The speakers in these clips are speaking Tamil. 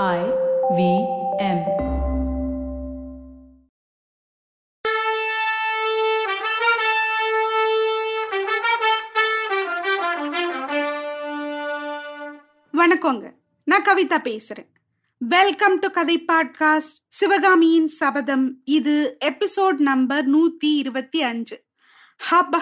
I V M. வணக்கங்க. நான் கவிதா பேசுறேன். வெல்கம் டு கதை பாட்காஸ்ட் சிவகாமியின் சபதம் இது எபிசோட் நம்பர் நூத்தி இருபத்தி அஞ்சு. ஹாபா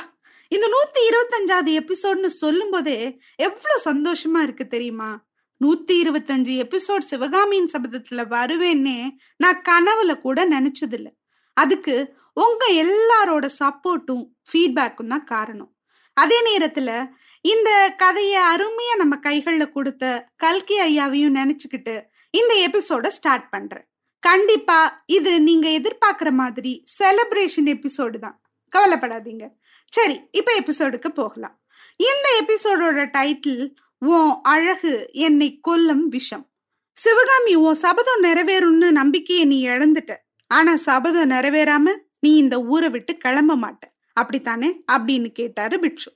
இந்த நூத்தி இருபத்தஞ்சாவது எபிசோட்னு சொல்லும் போதே எவ்வளவு சந்தோஷமா இருக்கு தெரியுமா? நூத்தி இருபத்தஞ்சு எபிசோட் சிவகாமியின் சபதத்துல வருவேன்னே நான் கனவுல கூட நினைச்சதில்ல. அதுக்கு உங்க எல்லாரோட சப்போர்ட்டும் ஃபீட்பேக்கும் தான் காரணம். அதே நேரத்துல இந்த கதையை அருமையா நம்ம கைகள்ல கொடுத்த கல்கி ஐயாவையும் நினைச்சுக்கிட்டு இந்த எபிசோட ஸ்டார்ட் பண்றேன். கண்டிப்பா இது நீங்க எதிர்பார்க்குற மாதிரி செலிப்ரேஷன் எபிசோடு தான். கவலைப்படாதீங்க. சரி இப்ப எபிசோடுக்கு போகலாம். இந்த எபிசோடோட டைட்டில் உன் அழகு என்னை கொல்லும் விஷம். சிவகாமி உன் சபதம் நிறைவேறும்னு நம்பிக்கையை நீ இழந்துட்ட. ஆனா சபதம் நிறைவேறாம நீ இந்த ஊரை விட்டு கிளம்ப மாட்ட. அப்படித்தானே? அப்படின்னு கேட்டாரு பிட்சு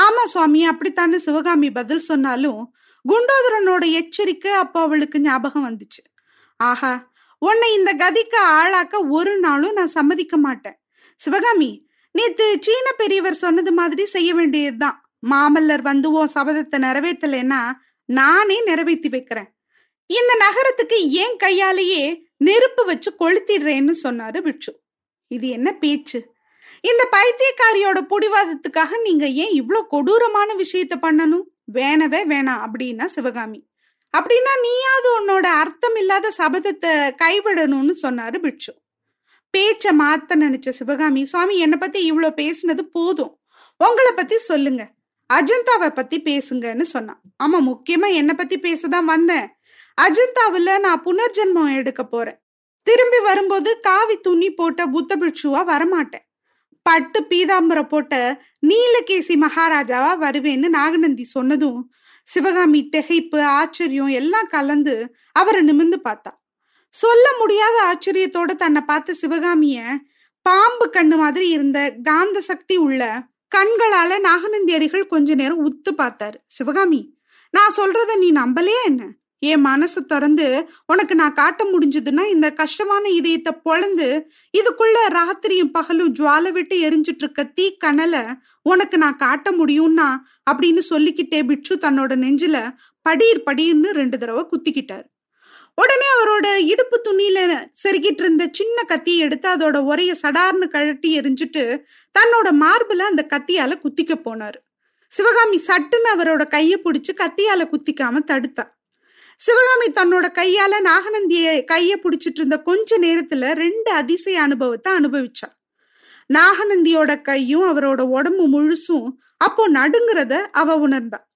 ஆமா சுவாமி அப்படித்தானே? சிவகாமி பதில் சொன்னாலும் குண்டோதரனோட எச்சரிக்கை அப்போ அவளுக்கு ஞாபகம் வந்துச்சு. ஆஹா உன்னை இந்த கதிக்கு ஆளாக்க ஒரு நாளும் நான் சம்மதிக்க மாட்டேன். சிவகாமி நேத்து சீன பெரியவர் சொன்னது மாதிரி செய்ய வேண்டியதுதான். மாமல்லர் வந்து உன் சபதத்தை நிறைவேற்றலைன்னா நானே நிறைவேற்றி வைக்கிறேன். இந்த நகரத்துக்கு ஏன் கையாலேயே நெருப்பு வச்சு கொளுத்திடுறேன்னு சொன்னாரு பிட்சு இது என்ன பேச்சு? இந்த பைத்தியக்காரியோட புடிவாதத்துக்காக நீங்க ஏன் இவ்வளோ கொடூரமான விஷயத்த பண்ணணும்? வேணவே வேணாம் அப்படின்னா சிவகாமி. அப்படின்னா நீயாவது உன்னோட அர்த்தம் இல்லாத சபதத்தை கைவிடணும்னு சொன்னாரு பிட்சு பேச்ச மாத்த நினைச்ச சிவகாமி சுவாமி என்னை பத்தி இவ்வளோ பேசினது போதும். உங்களை பத்தி சொல்லுங்க. அஜந்தாவை பத்தி பேசுங்கன்னு சொன்னான். ஆமா முக்கியமா என்னை பத்தி பேசதான் வந்தேன். அஜந்தாவில் நான் புனர்ஜென்மம் எடுக்க போறேன். திரும்பி வரும்போது காவி துணி போட்ட புத்த பிட்சுவா வரமாட்டேன். பட்டு பீதாம்பரம் போட்ட நீலகேசி மகாராஜாவா வருவேன்னு நாகநந்தி சொன்னதும் சிவகாமி திகைப்பு ஆச்சரியம் எல்லாம் கலந்து அவரை நிமிந்து பார்த்தா. சொல்ல முடியாத ஆச்சரியத்தோட தன்னை பார்த்த சிவகாமிய பாம்பு கண்ணு மாதிரி இருந்த காந்த சக்தி உள்ள கண்களால நாகநந்தி அடிகள் கொஞ்ச நேரம் உத்து பார்த்தாரு. சிவகாமி நான் சொல்றத நீ நம்பலையா என்ன? என் மனசு திறந்து உனக்கு நான் காட்ட முடிஞ்சதுன்னா இந்த கஷ்டமான இதயத்தை பொழந்து இதுக்குள்ள ராத்திரியும் பகலும் ஜுவாலை விட்டு எரிஞ்சிட்டு இருக்க தீ கனலை உனக்கு நான் காட்ட முடியும்னா? அப்படின்னு சொல்லிக்கிட்டே பிட்சு தன்னோட நெஞ்சில படீர் படீர்னு ரெண்டு தடவை குத்திக்கிட்டாரு. உடனே அவரோட இடுப்பு துணியில செருகிட்டு இருந்த சின்ன கத்தியை எடுத்து அதோட உரைய சடார்னு கழட்டி எரிஞ்சிட்டு தன்னோட மார்புல அந்த கத்தியால குத்திக்க போனாரு. சிவகாமி சட்டுன்னு அவரோட கையை பிடிச்சி கத்தியால குத்திக்காம தடுத்தா. சிவகாமி தன்னோட கையால நாகநந்திய கைய பிடிச்சிட்டு இருந்த கொஞ்ச நேரத்துல ரெண்டு அதிசய அனுபவத்தை அனுபவிச்சா. நாகநந்தியோட கையும் அவரோட உடம்பு முழுசும் அப்போ நடுங்கிறத அவ உணர்ந்தா.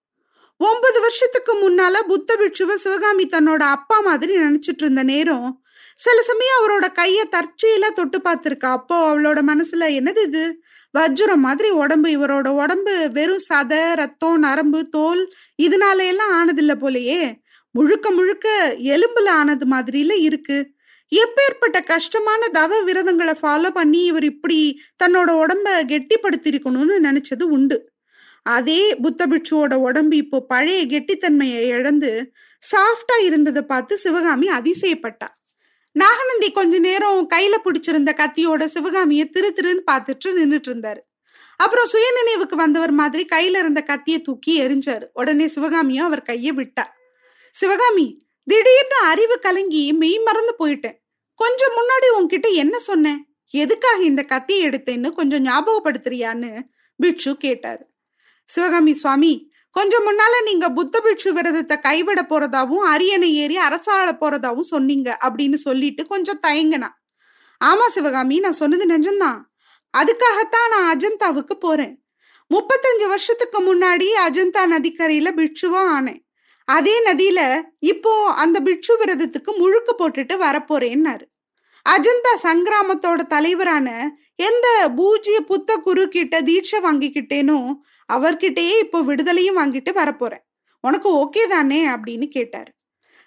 ஒன்பது வருஷத்துக்கு முன்னால புத்த பிட்சுவ சிவகாமி தன்னோட அப்பா மாதிரி நினைச்சிட்டு இருந்த நேரம் சில சமயம் அவரோட கைய தற்செயலா தொட்டு பார்த்திருக்கா. அப்போ அவளோட மனசுல என்னது இது? வஜ்ரம் மாதிரி உடம்பு இவரோட உடம்பு வெறும் சதை ரத்தம் நரம்பு தோல் இதனால எல்லாம் ஆனதில்ல போலயே. முழுக்க முழுக்க எலும்புல ஆனது மாதிரில இருக்கு. எப்பேற்பட்ட கஷ்டமான தவ விரதங்களை ஃபாலோ பண்ணி இவர் இப்படி தன்னோட உடம்ப கெட்டிப்படுத்திருக்கணும்னு நினைச்சது உண்டு. அதே புத்த பிட்சுவோட உடம்பு இப்போ பழைய கெட்டித்தன்மையை இழந்து சாஃப்டா இருந்ததை பார்த்து சிவகாமி அதிசயப்பட்டா. நாகநந்தி கொஞ்ச நேரம் கையில பிடிச்சிருந்த கத்தியோட சிவகாமிய திரு திருன்னு பார்த்துட்டு நின்றுட்டு இருந்தாரு. அப்புறம் சுயநினைவுக்கு வந்தவர் மாதிரி கையில இருந்த கத்தியை தூக்கி எரிஞ்சாரு. உடனே சிவகாமியும் அவர் கையை விட்டா. சிவகாமி திடீர்னு அறிவு கலங்கி மெய் மறந்து போயிட்டேன். கொஞ்சம் முன்னாடி உன்கிட்ட என்ன சொன்னேன்? எதுக்காக இந்த கத்தியை எடுத்தேன்னு கொஞ்சம் ஞாபகப்படுத்துறியான்னு பிட்சு கேட்டாரு. சிவகாமி சுவாமி கொஞ்சம் முன்னால நீங்க புத்த பிட்சு விரதத்தை கைவிட போறதாவும் அரியணை ஏறி அரசாள போறதாவும் சொன்னீங்க அப்படின்னு சொல்லிட்டு கொஞ்சம் தயங்கினா. ஆமா சிவகாமி நான் சொன்னது நெஞ்சந்தான் அதுக்காகத்தான் நான் அஜந்தாவுக்கு போறேன். முப்பத்தஞ்சு வருஷத்துக்கு முன்னாடி அஜந்தா நதிக்கரையில பிட்சுவா ஆனேன். அதே நதியில இப்போ அந்த பிட்சு விரதத்துக்கு முழுக்க போட்டுட்டு வரப்போறேன்னாரு. அஜந்தா சங்கிராமத்தோட தலைவரான எந்த பூஜ்ய புத்த குரு கிட்ட தீட்சை வாங்கிக்கிட்டேனோ அவர்கிட்டயே இப்போ விடுதலையும் வாங்கிட்டு வரப்போறேன். உனக்கு ஓகே தானே? அப்படின்னு கேட்டாரு.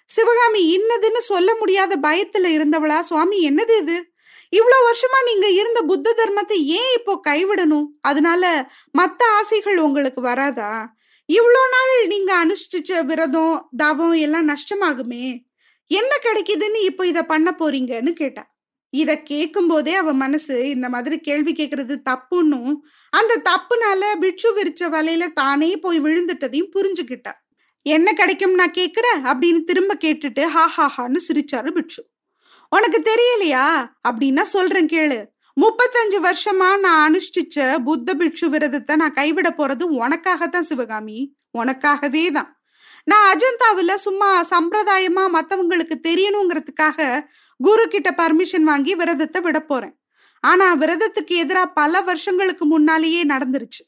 சிவகாமி இன்னதுன்னு சொல்ல முடியாத பயத்துல இருந்தவளா? சுவாமி என்னது இது? இவ்வளவு வருஷமா நீங்க இருந்த புத்த தர்மத்தை ஏன் இப்போ கைவிடணும்? அதனால மத்த ஆசைகள் உங்களுக்கு வராதா? இவ்வளோ நாள் நீங்க அனுஷ்டிச்ச விரதம் தவம் எல்லாம் நஷ்டமாகுமே? என்ன கிடைக்குதுன்னு இப்போ இதை பண்ண போறீங்கன்னு கேட்டா இத கேட்கும்போதே அவ மனசு இந்த மாதிரி கேள்வி கேட்கறது தப்புன்னும் அந்த தப்புனால பிட்சு விரிச்ச வலையில தானே போய் விழுந்துட்டதையும் புரிஞ்சுக்கிட்டா. என்ன கிடைக்கும் நான் கேட்குற அப்படின்னு திரும்ப கேட்டுட்டு ஹா ஹா ஹான்னு சிரிச்சாரு பிட்சு. உனக்கு தெரியலையா? அப்படின்னா சொல்றேன் கேளு. முப்பத்தஞ்சு வருஷமா நான் அனுஷ்டிச்ச புத்த பிட்சு விரதத்தை நான் கைவிட போறது உனக்காகத்தான் சிவகாமி. உனக்காகவே தான். நான் அஜந்தாவில் சும்மா சம்பிரதாயமா மற்றவங்களுக்கு தெரியணுங்கிறதுக்காக குரு கிட்ட பர்மிஷன் வாங்கி விரதத்தை விட போறேன். ஆனா விரதத்துக்கு எதிராக பல வருஷங்களுக்கு முன்னாலேயே நடந்துருச்சு.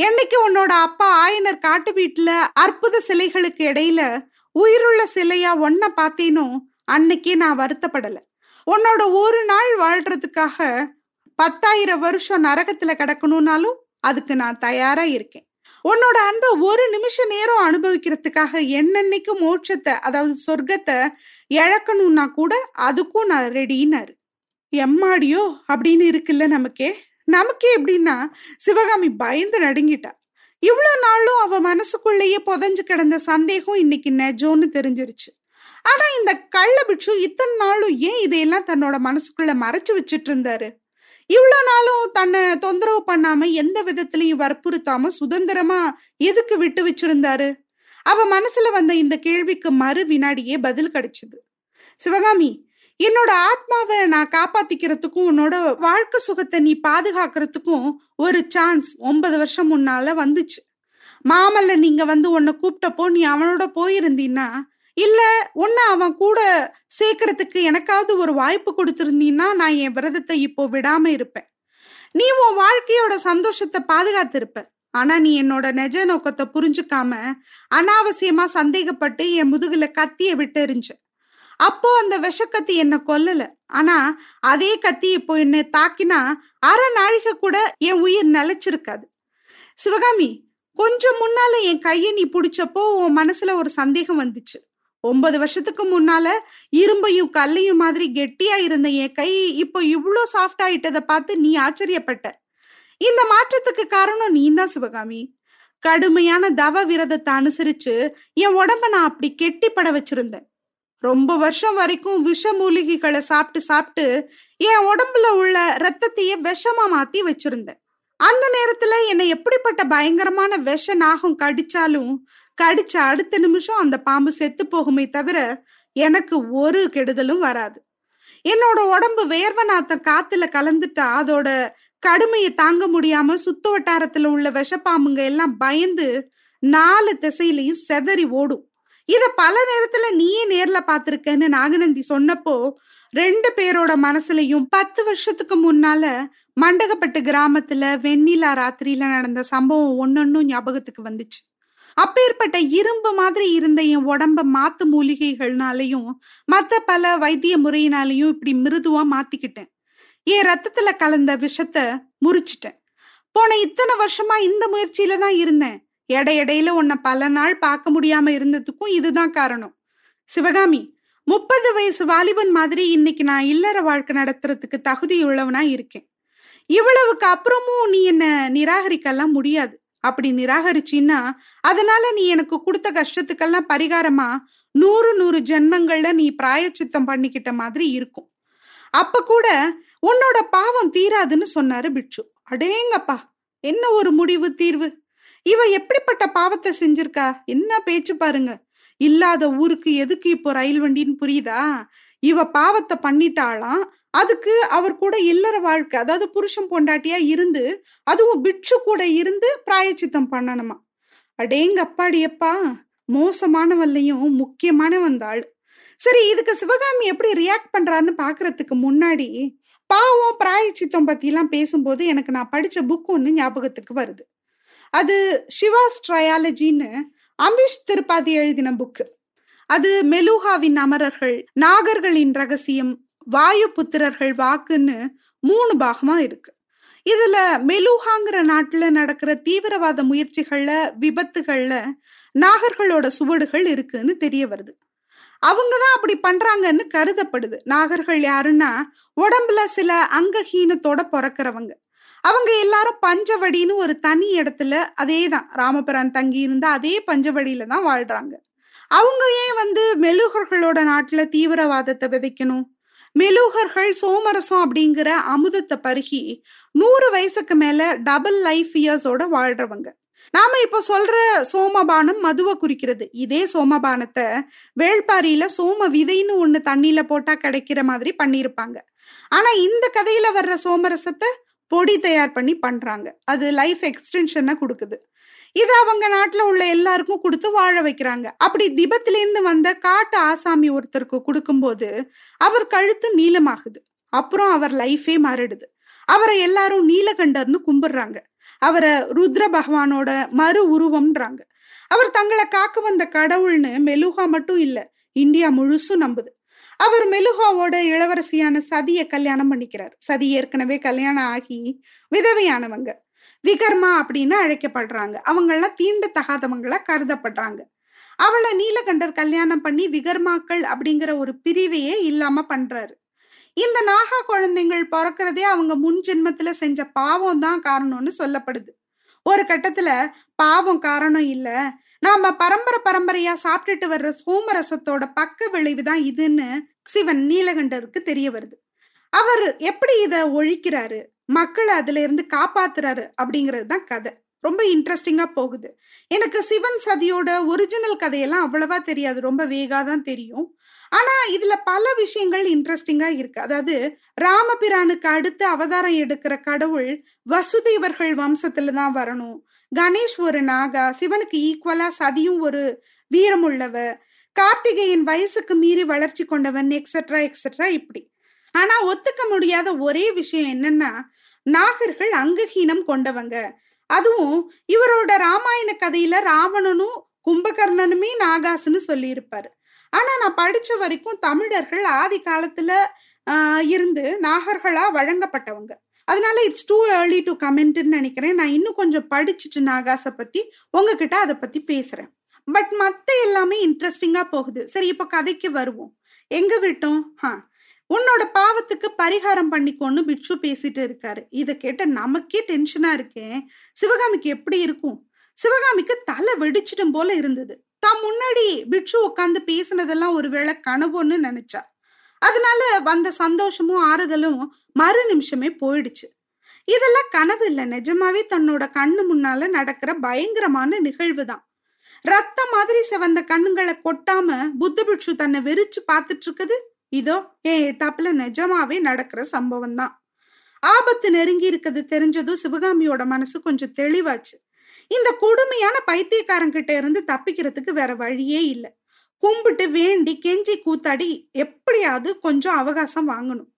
என்னைக்கு உன்னோட அப்பா ஆயனர் காட்டு வீட்டுல அற்புத சிலைகளுக்கு இடையில உயிருள்ள சிலையா ஒன்ன பார்த்தேனோ அன்னைக்கே நான் வருத்தப்படலை. உன்னோட ஒரு நாள் வாழ்றதுக்காக பத்தாயிரம் வருஷம் நரகத்துல கிடக்கணும்னாலும் அதுக்கு நான் தயாரா இருக்கேன். உன்னோட அன்பை ஒரு நிமிஷ நேரம் அனுபவிக்கிறதுக்காக என்னன்னைக்கு மோட்சத்தை அதாவது சொர்க்கத்தை இழக்கணும்னா கூட அதுக்கும் நான் ரெடின்னாரு எம்மாடியோ அப்படின்னு இருக்குல்ல நமக்கே? நமக்கே எப்படின்னா சிவகாமி பயந்து நடுங்கிட்டா. இவ்வளோ நாளும் அவ மனசுக்குள்ளேயே புதஞ்சு கிடந்த சந்தேகம் இன்னைக்கு நெஜோன்னு தெரிஞ்சிருச்சு. ஆனா இந்த கள்ள பிட்சு இத்தனை நாளும் ஏன் இதையெல்லாம் தன்னோட மனசுக்குள்ள மறைச்சு வச்சுட்டு இருந்தாரு? இவ்வளவு நாளும் தன்னை தொந்தரவு பண்ணாம எந்த விதத்திலையும் வற்புறுத்தாம சுதந்திரமா எதுக்கு விட்டு வச்சிருந்தாரு? அவ மனசுல வந்த இந்த கேள்விக்கு மறு வினாடியே பதில் கிடைச்சது. சிவகாமி என்னோட ஆத்மாவை நான் காப்பாத்திக்கிறதுக்கும் உன்னோட வாழ்க்கை சுகத்தை நீ பாதுகாக்கிறதுக்கும் ஒரு சான்ஸ் ஒன்பது வருஷம் முன்னால வந்துச்சு. மாமல்ல நீங்க வந்து உன்னை கூப்பிட்டப்போ நீ அவனோட போயிருந்தீன்னா இல்ல உன்னை அவன் கூட சேர்க்கறதுக்கு எனக்காவது ஒரு வாய்ப்பு கொடுத்திருந்தீன்னா நான் என் விரதத்தை இப்போ விடாம இருப்பேன். நீ உன் வாழ்க்கையோட சந்தோஷத்தை பாதுகாத்திருப்ப. ஆனா நீ என்னோட நெஜ நோக்கத்தை புரிஞ்சுக்காம அனாவசியமா சந்தேகப்பட்டு என் முதுகுல கத்திய விட்டு அப்போ அந்த விஷக்கத்தி என்னை கொல்லல. ஆனா அதே கத்தி இப்போ என்னை தாக்கினா அரை நாழிகை கூட என் உயிர் நிலைச்சிருக்காது. சிவகாமி கொஞ்சம் முன்னால என் கையை நீ பிடிச்சப்போ உன் மனசுல ஒரு சந்தேகம் வந்துச்சு. ஒன்பது வருஷத்துக்கு முன்னால இரும்பையும் கல்லையும் மாதிரி கெட்டியா இருந்த என் கை இப்போ இவ்வளோ சாஃப்ட் ஆயிட்டதை பார்த்து நீ ஆச்சரியப்பட்ட. இந்த மாற்றத்துக்கு காரணம் நீ தான் சிவகாமி. கடுமையான தவ விரதத்தை அனுசரிச்சு என் உடம்ப நான் அப்படி கெட்டிப்பட வச்சிருந்தேன். ரொம்ப வருஷம் வரைக்கும் விஷ மூலிகைகளை சாப்பிட்டு சாப்பிட்டு என் உடம்புல உள்ள ரத்தத்தையே விஷமா மாத்தி வச்சிருந்தேன். அந்த நேரத்துல என்னை எப்படிப்பட்ட பயங்கரமான விஷ நாகம் கடிச்சாலும் கடிச்ச அடுத்த நிமிஷம் அந்த பாம்பு செத்து போகுமே தவிர எனக்கு ஒரு கெடுதலும் வராது. என்னோட உடம்பு வேர்வை நாத்தம் காத்துல கலந்துட்டா அதோட கடுமையை தாங்க முடியாம சுத்த வட்டாரத்துல உள்ள விஷப்பாம்புங்க எல்லாம் பயந்து நாலு திசையிலையும் செதறி ஓடும். இத பல நேரத்துல நீயே நேர்ல பாத்திருக்கன்னு நாகநந்தி சொன்னப்போ ரெண்டு பேரோட மனசுலயும் பத்து வருஷத்துக்கு முன்னால மண்டகப்பட்டு கிராமத்துல வெண்ணிலா ராத்திரியில நடந்த சம்பவம் ஒன்னொன்னும் ஞாபகத்துக்கு வந்துச்சு. அப்பேற்பட்ட இரும்பு மாதிரி இருந்த என் உடம்ப மாத்து மூலிகைகள்னாலையும் மற்ற பல வைத்திய முறையினாலையும் இப்படி மிருதுவா மாத்திக்கிட்டேன். என் ரத்தத்துல கலந்த விஷத்தை முறிச்சிட்டேன். போன இத்தனை வருஷமா இந்த முயற்சியில தான் இருந்தேன். எடை இடையில உன்னை பல நாள் பார்க்க முடியாம இருந்ததுக்கும் இதுதான் காரணம். சிவகாமி முப்பது வயசு வாலிபன் மாதிரி இன்னைக்கு நான் இல்லற வாழ்க்கை நடத்துறதுக்கு தகுதியுள்ளவனா இருக்கேன். இவ்வளவுக்கு அப்புறமும் நீ என்ன நிராகரிக்கலாம் முடியாது. அப்படி நிராகரிச்சின்னா அதனால நீ எனக்கு கொடுத்த கஷ்டத்துக்கெல்லாம் பரிகாரமா நூறு நூறு ஜென்மங்கள்ல நீ பிராயச்சித்தம் பண்ணிக்கிட்ட மாதிரி இருக்கும். அப்ப கூட உன்னோட பாவம் தீராதுன்னு சொன்னாரு பிட்சு. அடேங்கப்பா! என்ன ஒரு முடிவு தீர்வு? இவ எப்படிப்பட்ட பாவத்தை செஞ்சிருக்கா? என்ன பேச்சு பாருங்க. இல்லாத ஊருக்கு எதுக்கு இப்போ ரயில் வண்டின்னு புரியுதா? இவ பாவத்தை பண்ணிட்டாளாம் அதுக்கு அவர் கூட இல்லற வாழ்க்கை அதாவது புருஷன் பொண்டாட்டியா இருந்து அதுவும் பிட்சு கூட இருந்து பிராயச்சித்தம் பண்ணணுமா? அடேங்க அப்பாடியப்பா மோசமானவல்லையும் முக்கியமான வந்தாள் சரி இதுக்கு சிவகாமி எப்படி ரியாக்ட் பண்றான்னு பாக்குறதுக்கு முன்னாடி பாவம் பிராயச்சித்தம் பத்திலாம் பேசும்போது எனக்கு நான் படிச்ச புக் ஒன்று ஞாபகத்துக்கு வருது. அது சிவாஸ் ட்ரையாலஜின்னு அமிஷ் திருப்பாதி எழுதின புக்கு அது மெலுஹாவின் அமரர்கள் நாகர்களின் ரகசியம் வாயு புத்திரர்கள் வாக்குன்னு மூணு பாகமா இருக்கு. இதுல மெலுஹாங்கிற நாட்டுல நடக்கிற தீவிரவாத முயற்சிகள்ல விபத்துகள்ல நாகர்களோட சுவடுகள் இருக்குன்னு தெரிய வருது. அவங்கதான் அப்படி பண்றாங்கன்னு கருதப்படுது. நாகர்கள் யாருன்னா உடம்புல சில அங்கஹீனத்தோட பிறக்கிறவங்க. அவங்க எல்லாரும் பஞ்சவடின்னு ஒரு தனி இடத்துல அதே தான் ராமபிரான் தங்கி இருந்த அதே பஞ்சவடியில தான் வாழ்றாங்க. அவங்க ஏன் வந்து மெழுகர்களோட நாட்டுல தீவிரவாதத்தை விதைக்கணும்? மெழுகர்கள் சோமரசம் அப்படிங்கிற அமுதத்தை பருகி நூறு வயசுக்கு மேல டபுள் லைஃப் இயர்ஸோட வாழ்றவங்க. நாம இப்ப சொல்ற சோமபானம் மதுவை குறிக்கிறது. இதே சோமபானத்தை வேள்பாரியில சோம விதைன்னு ஒண்ணு தண்ணியில போட்டா கிடைக்கிற மாதிரி பண்ணிருப்பாங்க ஆனா இந்த கதையில வர்ற சோமரசத்தை பொடி தயார் பண்ணி பண்றாங்க. அது லைஃப் எக்ஸ்டென்ஷனை கொடுக்குது. இதை அவங்க நாட்டுல உள்ள எல்லாருக்கும் கொடுத்து வாழ வைக்கிறாங்க. அப்படி திபத்திலேருந்து வந்த காட்டு ஆசாமி ஒருத்தருக்கு கொடுக்கும்போது அவர் கழுத்து நீளமாகுது. அப்புறம் அவர் லைஃபே மாறிடுது. அவரை எல்லாரும் நீலகண்டர்னு கும்பிடுறாங்க. அவரை ருத்ர பகவானோட மறு உருவம்ன்றாங்க. அவர் தங்களை காக்க வந்த கடவுள்னு மெலுகா மட்டும் இல்ல இந்தியா முழுசும் நம்புது. அவர் மெலுகாவோட இளவரசியான சதியை கல்யாணம் பண்ணிக்கிறார். சதி ஏற்கனவே கல்யாணம் ஆகி விதவையானவங்க. விகர்மா அப்படின்னு அழைக்கப்படுறாங்க. அவங்கெல்லாம் தீண்டத்தகாதவங்களா கருதப்படுறாங்க. அவளை நீலகண்டர் கல்யாணம் பண்ணி விகர்மாக்கள் அப்படிங்கிற ஒரு பிரிவையே இல்லாம பண்றாரு. இந்த நாகா குழந்தைங்கள் பிறக்கிறதே அவங்க முன் ஜென்மத்துல செஞ்ச பாவம் தான் காரணம்னு சொல்லப்படுது. ஒரு கட்டத்துல பாவம் காரணம் இல்ல. நாம பரம்பரை பரம்பரையா சாப்பிட்டுட்டு வர்ற சோமரசத்தோட பக்க விளைவு தான் இதுன்னு சிவன் நீலகண்டருக்கு தெரிய வருது. அவர் எப்படி இத ஒழிக்கிறாரு? மக்களை அதுல இருந்து காப்பாத்துறாரு அப்படிங்கிறது தான் கதை. ரொம்ப இன்ட்ரெஸ்டிங்கா போகுது. எனக்கு சிவன் சதியோட ஒரிஜினல் கதையெல்லாம் அவ்வளவா தெரியாது. ரொம்ப வேகா தான் தெரியும். ஆனா இதுல பல விஷயங்கள் இன்ட்ரெஸ்டிங்கா இருக்கு. அதாவது ராமபிரானுக்கு அடுத்து அவதாரம் எடுக்கிற கடவுள் வசுதேவர்கள் வம்சத்துல தான் வரணும். கணேஷ் ஒரு நாகா சிவனுக்கு ஈக்குவலா சதியும் ஒரு வீரமுள்ளவ கார்த்திகேயன் வயசுக்கு மீறி வளர்ச்சி கொண்டவன் எக்ஸெட்ரா எக்ஸட்ரா இப்படி. ஆனா ஒத்துக்க முடியாத ஒரே விஷயம் என்னன்னா நாகர்கள் அங்கஹீனம் கொண்டவங்க. அதுவும் இவரோட ராமாயண கதையில ராவணனும் கும்பகர்ணனுமே நாகாசுன்னு சொல்லியிருப்பாரு. ஆனா நான் படிச்ச வரைக்கும் தமிழர்கள் ஆதி காலத்துல இருந்து நாகர்களா வழங்கப்பட்டவங்க. அதனால இட்ஸ் டூ ஏர்லி டு கமெண்ட்னு நினைக்கிறேன். நான் இன்னும் கொஞ்சம் படிச்சுட்டு நாகாஸை பத்தி உங்ககிட்ட அதை பத்தி பேசுறேன். பட் மத்த எல்லாமே இன்ட்ரெஸ்டிங்கா போகுது. சரி இப்போ கதைக்கு வருவோம். எங்க விட்டோம்? ஹா உன்னோட பாவத்துக்கு பரிகாரம் பண்ணிக்கோன்னு பிட்சு பேசிட்டு இருக்காரு. இதை கேட்ட நமக்கே டென்ஷனா இருக்கேன் சிவகாமிக்கு எப்படி இருக்கும்? சிவகாமிக்கு தலை வெடிச்சிடும் போல இருந்தது. தான் முன்னாடி பிட்சு உட்காந்து பேசினதெல்லாம் ஒருவேளை கனவுன்னு நினைச்சா. அதனால வந்த சந்தோஷமும் ஆறுதலும் மறு நிமிஷமே போயிடுச்சு. இதெல்லாம் கனவு இல்லை. நிஜமாவே தன்னோட கண்ணு முன்னால நடக்கிற பயங்கரமான நிகழ்வு தான். ரத்த மாதிரி செவந்த கண்ணுங்களை கொட்டாம புத்த பிட்சு தன்னை வெறிச்சு பார்த்துட்டு இருக்குது. இதோ என் தப்புல நிஜமாவே நடக்கிற சம்பவம் தான் ஆபத்து நெருங்கி இருக்கிறது தெரிஞ்சதும் சிவகாமியோட மனசு கொஞ்சம் தெளிவாச்சு. இந்த கொடுமையான பைத்தியக்காரங்கிட்ட இருந்து தப்பிக்கிறதுக்கு வேற வழியே இல்லை. கும்பிட்டு வேண்டி கெஞ்சி கூத்தாடி எப்படியாவது கொஞ்சம் அவகாசம் வாங்கணும்.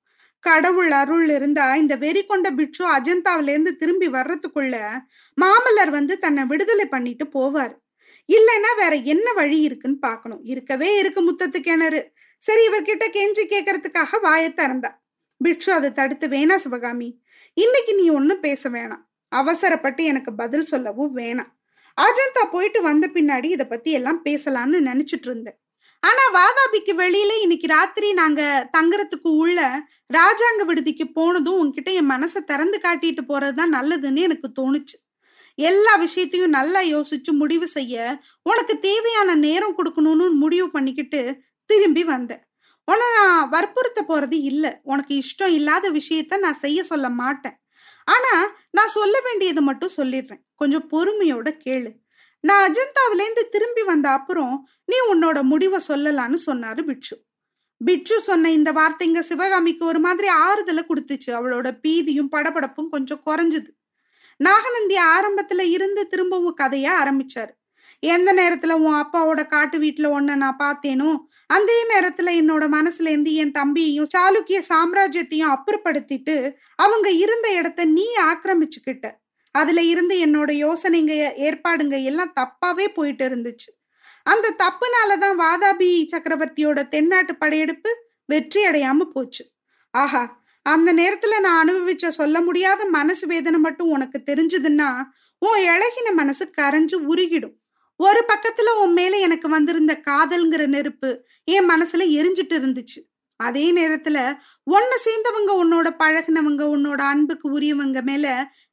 கடவுள் அருள் இருந்தா இந்த வெறி கொண்ட பிட்சு அஜந்தாவிலேருந்து திரும்பி வர்றதுக்குள்ள மாமல்லர் வந்து தன்னை விடுதலை பண்ணிட்டு போவார். இல்லைன்னா வேற என்ன வழி இருக்குன்னு பார்க்கணும். இருக்கவே இருக்கு முத்தத்து கிணறு. சரி இவர்கிட்ட கெஞ்சி கேட்கறதுக்காக வாயை திறந்தா. பிட்சு அதை தடுத்து வேணா சிவகாமி இன்னைக்கு நீ ஒன்னும் பேச வேணாம். அவசரப்பட்டு எனக்கு பதில் சொல்லவும் வேணாம். அஜந்தா போயிட்டு வந்த பின்னாடி இதை பத்தி எல்லாம் பேசலாம்னு நினைச்சிட்டு இருந்தேன். ஆனா வாதாபிக்கு வெளியில இன்னைக்கு ராத்திரி நாங்க தங்குறதுக்கு உள்ள ராஜாங்க விடுதிக்கு போனதும் உன்கிட்ட என் மனசை திறந்து காட்டிட்டு போறதுதான் நல்லதுன்னு எனக்கு தோணுச்சு. எல்லா விஷயத்தையும் நல்லா யோசிச்சு முடிவு செய்ய உனக்கு தேவையான நேரம் கொடுக்கணும்னு முடிவு பண்ணிக்கிட்டு திரும்பி வந்தேன். உன்னை நான் வற்புறுத்த போறது இல்லை. உனக்கு இஷ்டம் இல்லாத விஷயத்த நான் செய்ய சொல்ல மாட்டேன். ஆனா நான் சொல்ல வேண்டியதை மட்டும் சொல்லிடுறேன். கொஞ்சம் பொறுமையோட கேளு. நான் அஜந்தாவிலேருந்து திரும்பி வந்த அப்புறம் நீ உன்னோட முடிவை சொல்லலான்னு சொன்னாரு பிட்சு. பிட்சு சொன்ன இந்த வார்த்தைங்க சிவகாமிக்கு ஒரு மாதிரி ஆறுதலை கொடுத்துச்சு. அவளோட பீதியும் படபடப்பும் கொஞ்சம் குறைஞ்சுது. நாகநந்தி ஆரம்பத்துல இருந்து திரும்பவும் கதைய ஆரம்பிச்சாரு. எந்த நேரத்துல உன் அப்பாவோட காட்டு வீட்டுல ஒன்ன நான் பார்த்தேனோ அந்த நேரத்துல என்னோட மனசுல இருந்து என் தம்பியையும் சாளுக்கிய சாம்ராஜ்யத்தையும் அப்புறப்படுத்திட்டு அவங்க இருந்த இடத்த நீ ஆக்கிரமிச்சுக்கிட்ட. அதுல இருந்து என்னோட யோசனைங்க ஏற்பாடுங்க எல்லாம் தப்பாவே போயிட்டு இருந்துச்சு. அந்த தப்புனாலதான் வாதாபி சக்கரவர்த்தியோட தென்னாட்டு படையெடுப்பு வெற்றி அடையாம போச்சு. ஆஹா அந்த நேரத்துல நான் அனுபவிச்ச சொல்ல முடியாத மனசு வேதனை மட்டும் உனக்கு தெரிஞ்சதுன்னா உன் இழகின மனசு கரைஞ்சு உருகிடும். ஒரு பக்கத்துல உன் மேல எனக்கு வந்திருந்த காதல்ங்கிற நெருப்பு என் மனசுல எரிஞ்சிட்டு இருந்துச்சு. அதே நேரத்துல ஒன்னு சேர்ந்தவங்க உன்னோட பழகினவங்க உன்னோட அன்புக்கு உரியவங்க மேல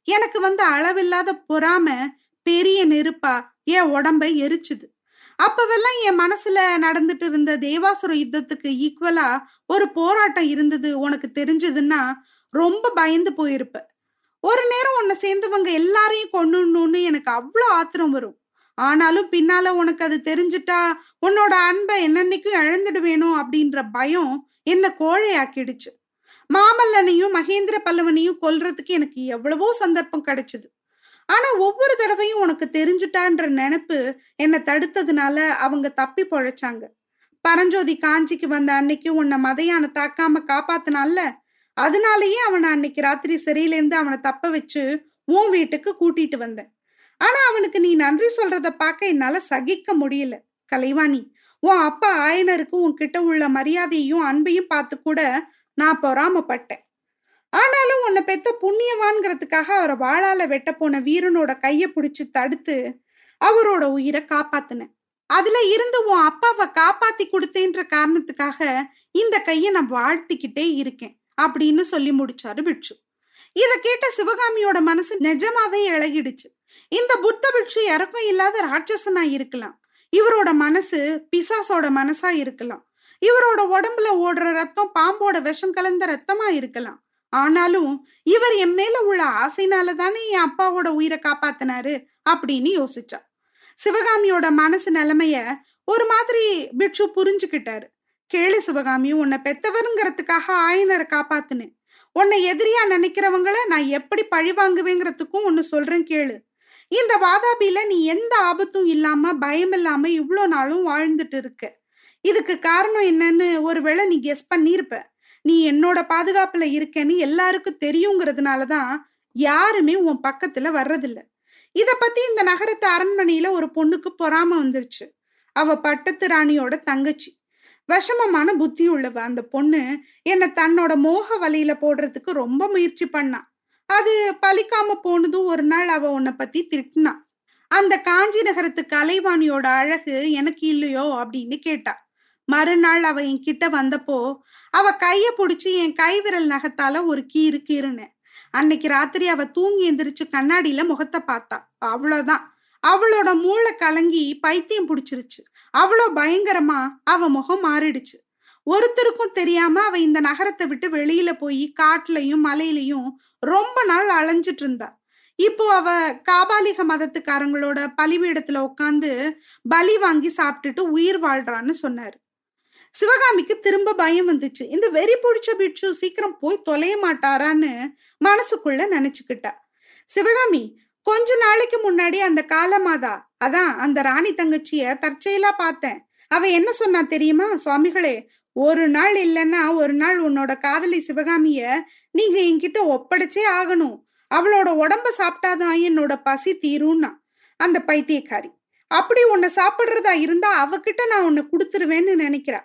எனக்கு வந்து அளவில்லாத பொறாம பெரிய நெருப்பா என் உடம்ப எரிச்சுது. அப்பவெல்லாம் என் மனசுல நடந்துட்டு இருந்த தேவாசுர யுத்தத்துக்கு ஈக்குவலா ஒரு போராட்டம் இருந்தது உனக்கு தெரிஞ்சதுன்னா ரொம்ப பயந்து போயிருப்ப. ஒரு நேரம் உன்னை சேர்ந்தவங்க எல்லாரையும் கொண்டுணும்னு எனக்கு அவ்வளோ ஆத்திரம் வரும். ஆனாலும் பின்னால உனக்கு அது தெரிஞ்சுட்டா உன்னோட அன்பை என்னன்னைக்கும் இழந்துடுவேணும் அப்படின்ற பயம் என்னை கோழையாக்கிடுச்சு. மாமல்லனையும் மகேந்திர பல்லவனையும் கொல்றதுக்கு எனக்கு எவ்வளவோ சந்தர்ப்பம் கிடைச்சது. ஆனா ஒவ்வொரு தடவையும் உனக்கு தெரிஞ்சுட்டான்ற நினைப்பு என்னை தடுத்ததுனால அவங்க தப்பி பொழைச்சாங்க. பரஞ்சோதி காஞ்சிக்கு வந்த அன்னைக்கு உன்னை மதையான தாக்காம காப்பாத்தினால அதனாலயே அவனை அன்னைக்கு ராத்திரி சிறையிலேருந்து அவனை தப்ப வச்சு உன் வீட்டுக்கு கூட்டிட்டு வந்தேன். ஆனா அவனுக்கு நீ நன்றி சொல்றத பார்க்க என்னால சகிக்க முடியல. கலைவாணி உன் அப்பா ஆயனருக்கு உன்கிட்ட உள்ள மரியாதையும் அன்பையும் பார்த்து கூட நான் பொறாமப்பட்டேன். ஆனாலும் உன்னை பெத்த புண்ணியவான்கிறதுக்காக அவரை வாழால வெட்ட போன வீரனோட கையை பிடிச்சி தடுத்து அவரோட உயிரை காப்பாத்தினேன் அதுல இருந்து உன் அப்பாவை காப்பாத்தி கொடுத்தேன்ற காரணத்துக்காக இந்த கையை நான் வாழ்த்திக்கிட்டே இருக்கேன் அப்படின்னு சொல்லி முடிச்சாரு பிட்சு இதை கேட்ட சிவகாமியோட மனசு நிஜமாவே இழகிடுச்சு இந்த புத்த பிட்சு இறக்கம் இல்லாத ராட்சசனா இருக்கலாம். இவரோட மனசு பிசாசோட மனசா இருக்கலாம். இவரோட உடம்புல ஓடுற ரத்தம் பாம்போட விஷம் கலந்த ரத்தமா இருக்கலாம். ஆனாலும் இவர் என் மேல உள்ள ஆசைனால தானே என் அப்பாவோட உயிரை காப்பாத்தினாரு அப்படின்னு யோசிச்சா சிவகாமியோட மனசு நிலைமைய ஒரு மாதிரி பிட்சு புரிஞ்சுக்கிட்டாரு. கேளு சிவகாமி உன்னை பெத்தவருங்கிறதுக்காக ஆயனரை காப்பாத்துனேன். உன்னை எதிரியா நினைக்கிறவங்கள நான் எப்படி பழி வாங்குவேங்கிறதுக்கும் ஒன்னு சொல்றேன் கேளு. இந்த வாதாபியில நீ எந்த ஆபத்தும் இல்லாம பயம் இல்லாம இவ்வளோ நாளும் வாழ்ந்துட்டு இருக்க. இதுக்கு காரணம் என்னன்னு ஒருவேளை நீ கெஸ் பண்ணியிருப்ப. நீ என்னோட பாதுகாப்புல இருக்கேன்னு எல்லாருக்கும் தெரியுங்கிறதுனாலதான் யாருமே உன் பக்கத்துல வர்றதில்ல. இத பத்தி இந்த நகரத்து அரண்மனையில ஒரு பொண்ணுக்கு பொறாம வந்துருச்சு. அவ பட்டத்து ராணியோட தங்கச்சி. விஷமமான புத்தி உள்ளவ அந்த பொண்ணு என்னை தன்னோட மோக வலையில போடுறதுக்கு ரொம்ப முயற்சி பண்ணா. அது பலிக்காம போனதும் ஒரு நாள் அவ உன்னை பத்தி திட்டினா. அந்த காஞ்சி நகரத்து கலைவாணியோட அழகு எனக்கு இல்லையோ அப்படின்னு கேட்டா. மறுநாள் அவ என் கிட்ட வந்தப்போ அவ கைய பிடிச்சி என் கை விரல் நகத்தால ஒரு கீறு கீறுனேன் அன்னைக்கு ராத்திரி அவ தூங்கி எந்திரிச்சு கண்ணாடியில முகத்தை பார்த்தா. அவ்வளோதான். அவளோட மூளை கலங்கி பைத்தியம் பிடிச்சிருச்சு. அவ்வளோ பயங்கரமா அவ முகம் மாறிடுச்சு. ஒருத்தருக்கும் தெரியாம அவ இந்த நகரத்தை விட்டு வெளியில போய் காட்டுலயும் மலையிலையும் ரொம்ப நாள் அலைஞ்சிட்டு இருந்தா. இப்போ அவ காபாலிக மதத்துக்காரங்களோட பலிபீடத்துல உட்காந்து பலி வாங்கி சாப்பிட்டுட்டு உயிர் வாழ்றான்னு சொன்னாரு. சிவகாமிக்கு திரும்ப பயம் வந்துச்சு. இந்த வெறி பிடிச்ச பிட்சு சீக்கிரம் போய் தொலைய மாட்டாரான்னு மனசுக்குள்ள நினைச்சுக்கிட்டா. சிவகாமி கொஞ்ச நாளைக்கு முன்னாடி அந்த காலமாதா அதான் அந்த ராணி தங்கச்சிய தற்செயலா பார்த்தேன். அவ என்ன சொன்னா தெரியுமா? சுவாமிகளே ஒரு நாள் இல்லைன்னா ஒரு நாள் உன்னோட காதலி சிவகாமிய நீங்க என்கிட்ட ஒப்படைச்சே ஆகணும். அவளோட உடம்ப சாப்பிட்டாதான் என்னோட பசி தீரும்னா அந்த பைத்தியக்காரி. அப்படி உன்னை சாப்பிடுறதா இருந்தா அவகிட்ட நான் உன்னை கொடுத்துருவேன்னு நினைக்கிறா.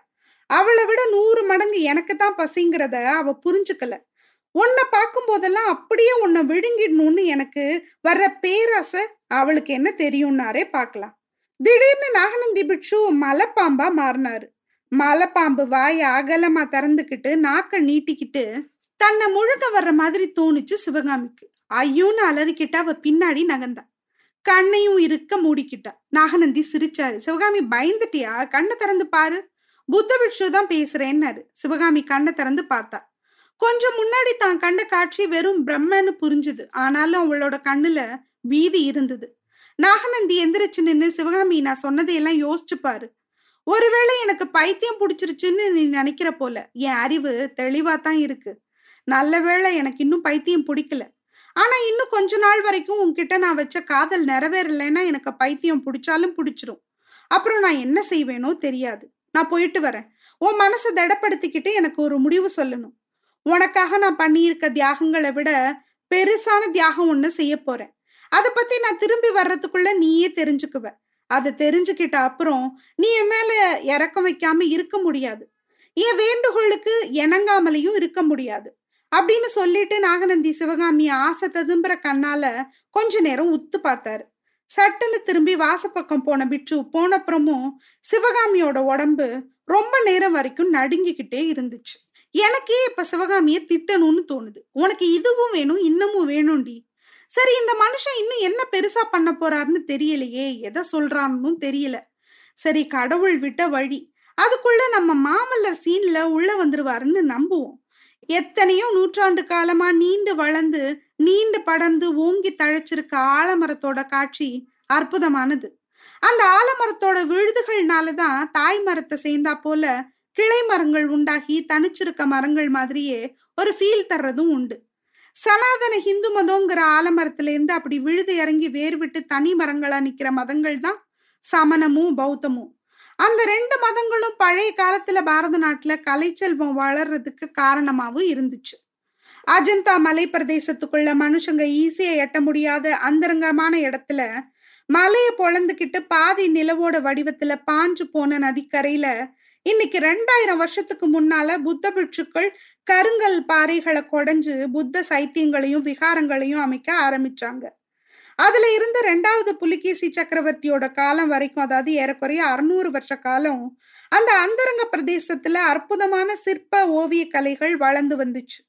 அவளை விட நூறு மடங்கு எனக்கு தான் பசிங்கிறத அவ புரிஞ்சுக்கல. உன்னை பார்க்கும் போதெல்லாம் அப்படியே உன்னை விழுங்கிடணும்னு எனக்கு வர்ற பேராசை அவளுக்கு என்ன தெரியும்னாரே பார்க்கலாம். திடீர்னு நாகநந்தி பிட்சு மலைப்பாம்பா மாறினாரு. மலைப்பாம்பு வாய் அகலமா திறந்துக்கிட்டு நாக்க நீட்டிக்கிட்டு தன்னை முழுக்க வர்ற மாதிரி தோணுச்சு சிவகாமிக்கு. ஐயோன்னு அலறிக்கிட்ட அவ பின்னாடி நகர்ந்தா. கண்ணையும் இருக்க மூடிக்கிட்டா. நாகநந்தி சிரிச்சாரு. சிவகாமி பயந்துட்டியா? கண்ணை திறந்து பாரு. புத்த பிக்ஷு தான் பேசுறேன்னாரு. சிவகாமி கண்ணை திறந்து பார்த்தா. கொஞ்சம் முன்னாடி தான் கண்ட காட்சி வெறும் பிரம்மன்னு புரிஞ்சுது. ஆனாலும் அவளோட கண்ணுல வீதி இருந்தது. நாகநந்தி எந்திரிச்சு நின்று சிவகாமி நான் சொன்னதையெல்லாம் யோசிச்சு பாரு. ஒருவேளை எனக்கு பைத்தியம் பிடிச்சிருச்சுன்னு நீ நினைக்கிற போல. என் அறிவு தெளிவா தான் இருக்கு. நல்ல வேளை எனக்கு இன்னும் பைத்தியம் பிடிக்கல. ஆனா இன்னும் கொஞ்ச நாள் வரைக்கும் உன்கிட்ட நான் வச்ச காதல் நிறைவேறலைன்னா எனக்கு பைத்தியம் பிடிச்சாலும் பிடிச்சிரும். அப்புறம் நான் என்ன செய்வேனோ தெரியாது. நான் போயிட்டு வரேன். உன் மனசை திடப்படுத்திக்கிட்டு எனக்கு ஒரு முடிவு சொல்லணும். உனக்காக நான் பண்ணியிருக்க தியாகங்களை விட பெருசான தியாகம் ஒன்று செய்ய போறேன். அதை பத்தி நான் திரும்பி வர்றதுக்குள்ள நீயே தெரிஞ்சுக்குவ. அதை தெரிஞ்சுக்கிட்ட அப்புறம் நீ என் மேல இறக்கம் வைக்காம இருக்க முடியாது. என் வேண்டுகோளுக்கு இணங்காமலையும் இருக்க முடியாது. அப்படின்னு சொல்லிட்டு நாகநந்தி சிவகாமி ஆசை ததும்புற கண்ணால கொஞ்ச நேரம் உத்து பார்த்தாரு. சட்டுன்னு திரும்பி வாசப்பக்கம் போன பிட்சு போனப்புறமும் சிவகாமியோட உடம்பு ரொம்ப நேரம் வரைக்கும் நடுங்கிக்கிட்டே இருந்துச்சு. எனக்கே இப்ப சிவகாமிய திட்டணும்னு தோணுது. உனக்கு இதுவும் வேணும் இன்னமும் வேணும்டி. சரி இந்த மனுஷன் இன்னும் என்ன பெருசா பண்ண போறாருன்னு தெரியலையே. எதை சொல்றான்னு தெரியல. சரி கடவுள் விட்ட வழி. அதுக்குள்ள நம்ம மாமல்லர் சீன்ல உள்ள வந்துருவாருன்னு நம்புவோம். எத்தனையோ நூற்றாண்டு காலமா நீண்டு வளர்ந்து நீண்டு படர்ந்து ஓங்கி தழைச்சிருக்க ஆலமரத்தோட காட்சி அற்புதமானது. அந்த ஆலமரத்தோட விழுதுகள்னாலதான் தாய் மரத்தை சேர்ந்தா போல கிளை மரங்கள் உண்டாகி தனிச்சிருக்க மரங்கள் மாதிரியே ஒரு ஃபீல் தர்றதும் உண்டு. சனாதன ஹிந்து மதங்கிற ஆலமரத்துல இருந்து அப்படி விழுது இறங்கி வேர் விட்டு தனி மரங்களா நிக்கிற மதங்கள் தான் சமணமும் பௌத்தமும். அந்த ரெண்டு மதங்களும் பழைய காலத்துல பாரத நாட்டுல கலைச்செல்வம் வளர்றதுக்கு காரணமாவும் இருந்துச்சு. அஜந்தா மலை பிரதேசத்துக்குள்ள மனுஷங்க ஈஸியா எட்ட முடியாத அந்தரங்கமான இடத்துல மலையை பொழந்துக்கிட்டு பாதி நிலவோட வடிவத்துல பாஞ்சு போன நதிக்கரையில இன்னைக்கு ரெண்டாயிரம் வருஷத்துக்கு முன்னால புத்த பிட்சுக்கள் கருங்கல் பாறைகளை கொடைஞ்சு புத்த சைத்தியங்களையும் விகாரங்களையும் அமைக்க ஆரம்பிச்சாங்க. அதுல இருந்து ரெண்டாவது புலிகேசி சக்கரவர்த்தியோட காலம் வரைக்கும் அதாவது ஏறக்குறைய அறுநூறு வருஷ காலம் அந்த அந்தரங்க பிரதேசத்துல அற்புதமான சிற்ப ஓவிய கலைகள் வளர்ந்து வந்துச்சு.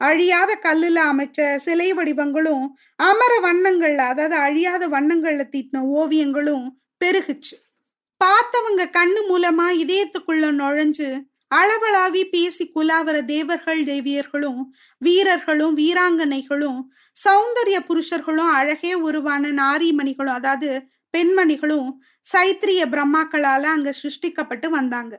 அழியாத கல்லுல அமைச்ச சிலை வடிவங்களும் அமர வண்ணங்கள்ல அதாவது அழியாத வண்ணங்கள்ல தீட்டின ஓவியங்களும் பெருகுச்சு. பார்த்தவங்க கண்ணு மூலமா இதயத்துக்குள்ள நுழைஞ்சு அளவளாவி பேசி குலாவர தேவர்கள் தேவியர்களும் வீரர்களும் வீராங்கனைகளும் சௌந்தரிய புருஷர்களும் அழகே உருவான நாரிமணிகளும் அதாவது பெண்மணிகளும் சைத்திரிய பிரம்மாக்களால அங்க சிருஷ்டிக்கப்பட்டு வந்தாங்க.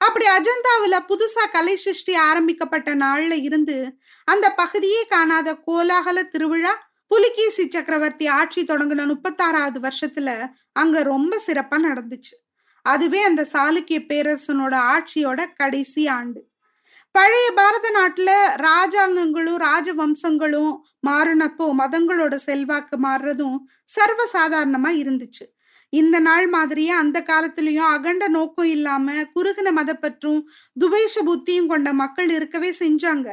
அப்படி அஜந்தாவில் புதுசா கலை சிருஷ்டி ஆரம்பிக்கப்பட்ட நாள்ல இருந்து அந்த பகுதியே காணாத கோலாகல திருவிழா புலிகேசி சக்கரவர்த்தி ஆட்சி தொடங்கின முப்பத்தாறாவது வருஷத்துல அங்க ரொம்ப சிறப்பா நடந்துச்சு. அதுவே அந்த சாளுக்கிய பேரரசனோட ஆட்சியோட கடைசி ஆண்டு. பழைய பாரத நாட்டுல ராஜாங்கங்களும் ராஜவம்சங்களும் மாறினப்போ மதங்களோட செல்வாக்கு மாறுறதும் சர்வசாதாரணமா இருந்துச்சு. இந்த நாள் மாதிரியே அந்த காலத்திலயும் அகண்ட நோக்கம் இல்லாம குறுகின மதப்பற்றும் துவேஷ புத்தியும் கொண்ட மக்கள் இருக்கவே செஞ்சாங்க.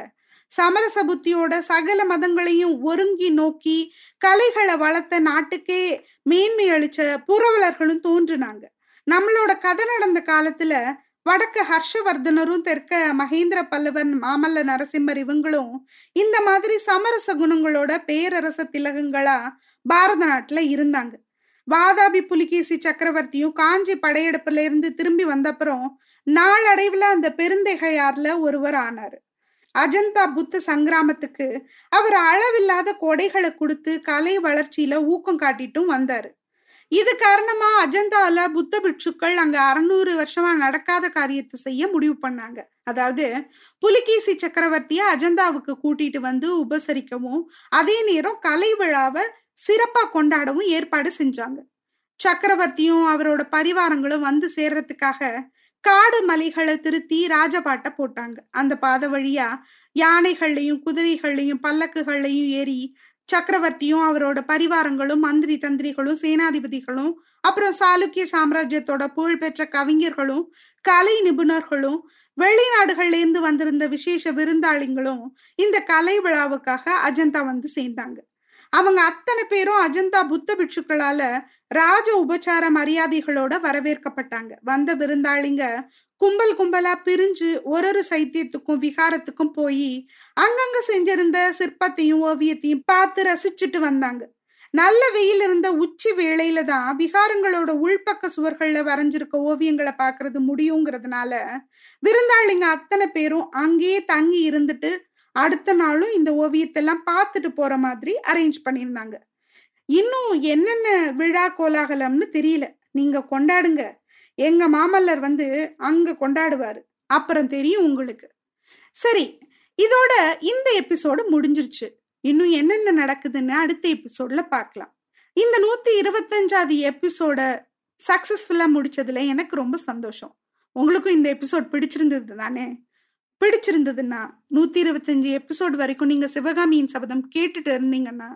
சமரச புத்தியோட சகல மதங்களையும் ஒருங்கி நோக்கி கலைகளை வளர்த்த நாட்டுக்கே மேன்மை அளிச்ச புரவலர்களும் தோன்றுனாங்க. நம்மளோட கதை நடந்த காலத்துல வடக்கு ஹர்ஷவர்தனரும் தெற்க மகேந்திர பல்லவன் மாமல்ல நரசிம்மர் இவங்களும் இந்த மாதிரி சமரச குணங்களோட பேரரச திலகங்களா பாரத நாட்டுல இருந்தாங்க. வாதாபி புலிகேசி சக்கரவர்த்தியும் காஞ்சி படையெடுப்புல இருந்து திரும்பி வந்தப்புறம் நாளடைவுல அந்த பெருந்தகையார்ல ஒருவர் ஆனாரு. அஜந்தா புத்த சங்கிராமத்துக்கு அவர் அளவில்லாத கொடைகளை கொடுத்து கலை வளர்ச்சியில ஊக்கம் காட்டிட்டும் வந்தாரு. இது காரணமா அஜந்தால புத்த பிட்சுக்கள் அங்க அறுநூறு வருஷமா நடக்காத காரியத்தை செய்ய முடிவு பண்ணாங்க. அதாவது புலிகேசி சக்கரவர்த்திய அஜந்தாவுக்கு கூட்டிட்டு வந்து உபசரிக்கவும் அதே நேரம் கலை விழாவை சிறப்பா கொண்டாடவும் ஏற்பாடு செஞ்சாங்க. சக்கரவர்த்தியும் அவரோட பரிவாரங்களும் வந்து சேர்றதுக்காக காடு மலைகளை திருத்தி ராஜபாட்டை போட்டாங்க. அந்த பாதை வழியா யானைகள்லையும் குதிரைகள்லையும் பல்லக்குகள்லையும் ஏறி சக்கரவர்த்தியும் அவரோட பரிவாரங்களும் மந்திரி தந்திரிகளும் சேனாதிபதிகளும் அப்புறம் சாளுக்கிய சாம்ராஜ்யத்தோட புகழ்பெற்ற கவிஞர்களும் கலை நிபுணர்களும் வெளிநாடுகள்ல இருந்து வந்திருந்த விசேஷ விருந்தாளிங்களும் இந்த கலை விழாவுக்காக அஜந்தா வந்து சேர்ந்தாங்க. அவங்க அத்தனை பேரும் அஜந்தா புத்த பிட்சுக்களால ராஜ உபச்சார மரியாதைகளோட வரவேற்கப்பட்டாங்க. வந்த விருந்தாளிங்க கும்பல் கும்பலா பிரிஞ்சு ஒரு ஒரு சைத்தியத்துக்கும் விகாரத்துக்கும் போய் அங்கங்க செஞ்சிருந்த சிற்பத்தையும் ஓவியத்தையும் பார்த்து ரசிச்சுட்டு வந்தாங்க. நல்ல வெயில் இருந்த உச்சி வேளையில தான் விகாரங்களோட உள்பக்க சுவர்கள்ல வரைஞ்சிருக்க ஓவியங்களை பார்க்கறது முடியுங்கிறதுனால விருந்தாளிங்க அத்தனை பேரும் அங்கேயே தங்கி இருந்துட்டு அடுத்த நாளும் இந்த ஓவியத்தெல்லாம் பார்த்துட்டு போற மாதிரி அரேஞ்ச் பண்ணியிருந்தாங்க. இன்னும் என்னென்ன விழா கோலாகலம்னு தெரியல. நீங்க கொண்டாடுங்க. எங்க மாமல்லர் வந்து அங்க கொண்டாடுவாரு. அப்புறம் தெரியும் உங்களுக்கு. சரி இதோட இந்த எபிசோடு முடிஞ்சிருச்சு. இன்னும் என்னென்ன நடக்குதுன்னு அடுத்த எபிசோட்ல பார்க்கலாம். இந்த நூத்தி இருபத்தஞ்சாவது எபிசோட சக்சஸ்ஃபுல்லா முடிச்சதுல எனக்கு ரொம்ப சந்தோஷம். உங்களுக்கும் இந்த எபிசோட் பிடிச்சிருந்தது தானே? பிடிச்சிருந்ததுன்னா நூத்தி இருபத்தஞ்சு எபிசோட் வரைக்கும் நீங்க சிவகாமியின் சபதம் கேட்டுட்டு இருந்தீங்கன்னா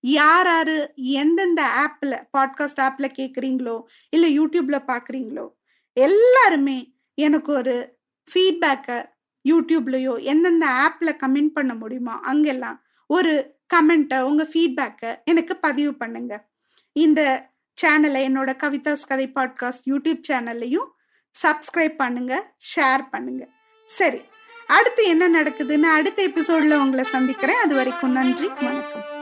யார் யாரு எந்தெந்த ஆப்ல பாட்காஸ்ட் ஆப்ல கேட்குறீங்களோ இல்லை யூடியூப்ல பாக்குறீங்களோ எல்லாருமே எனக்கு ஒரு ஃபீட்பேக்கை யூடியூப்லயோ எந்தெந்த ஆப்ல கமெண்ட் பண்ண முடியுமோ அங்கெல்லாம் ஒரு கமெண்ட்டை உங்க ஃபீட்பேக்கை எனக்கு பதிவு பண்ணுங்க. இந்த சேனலை என்னோட கவிதாஸ் கதை பாட்காஸ்ட் யூடியூப் சேனல்லையும் சப்ஸ்கிரைப் பண்ணுங்க ஷேர் பண்ணுங்க. சரி. அடுத்து என்ன நடக்குதுன்னு அடுத்த எபிசோட்ல உங்களை சந்திக்கிறேன். அது வரைக்கும் நன்றி வணக்கம்.